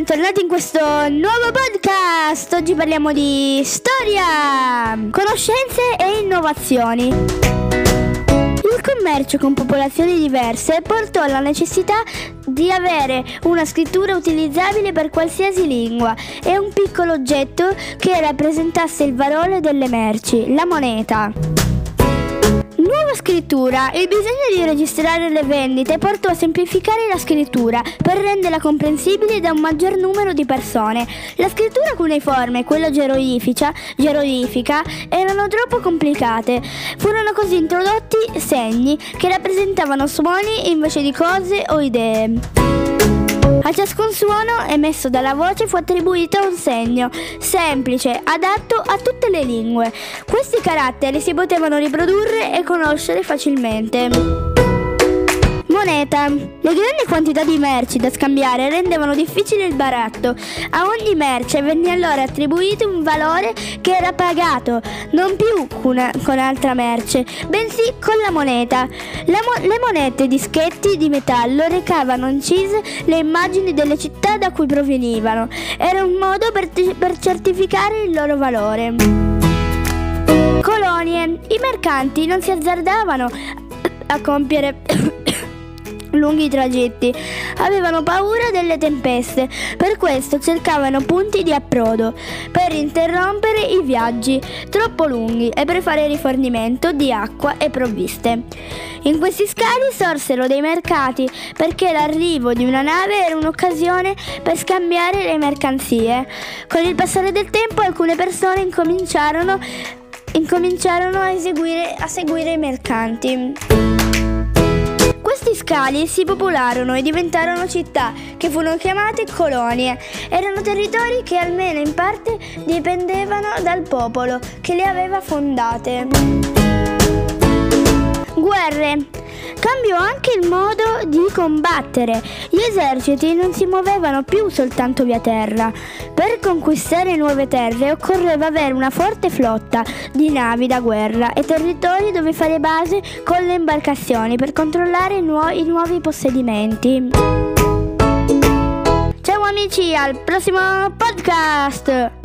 bentornati in questo nuovo podcast. Oggi parliamo di storia, conoscenze e innovazioni. Il commercio con popolazioni diverse portò alla necessità di avere una scrittura utilizzabile per qualsiasi lingua e un piccolo oggetto che rappresentasse il valore delle merci, la moneta scrittura, il bisogno di registrare le vendite portò a semplificare la scrittura per renderla comprensibile da un maggior numero di persone. La scrittura cuneiforme e quella geroglifica, geroglifica erano troppo complicate. Furono così introdotti segni che rappresentavano suoni invece di cose o idee. A ciascun suono emesso dalla voce fu attribuito un segno, semplice, adatto a tutte le lingue. Questi caratteri si potevano riprodurre e conoscere facilmente moneta. Le grandi quantità di merci da scambiare rendevano difficile il baratto. A ogni merce venne allora attribuito un valore che era pagato non più con, con altra merce, bensì con la moneta. La mo- le monete di schetti di metallo recavano incise le immagini delle città da cui provenivano. Era un modo per, per certificare il loro valore. Colonie. I mercanti non si azzardavano a compiere lunghi tragitti. Avevano paura delle tempeste, per questo cercavano punti di approdo per interrompere i viaggi troppo lunghi e per fare rifornimento di acqua e provviste. In questi scali sorsero dei mercati perché l'arrivo di una nave era un'occasione per scambiare le mercanzie. Con il passare del tempo alcune persone incominciarono, incominciarono a, eseguire, a seguire i mercanti. Questi scali si popolarono e diventarono città che furono chiamate colonie. Erano territori che almeno in parte dipendevano dal popolo che le aveva fondate. Guerre. Cambiò anche il modo di combattere. Gli eserciti non si muovevano più soltanto via terra. Per conquistare nuove terre occorreva avere una forte flotta di navi da guerra e territori dove fare base con le imbarcazioni per controllare i, nu- i nuovi possedimenti. Ciao amici, al prossimo podcast!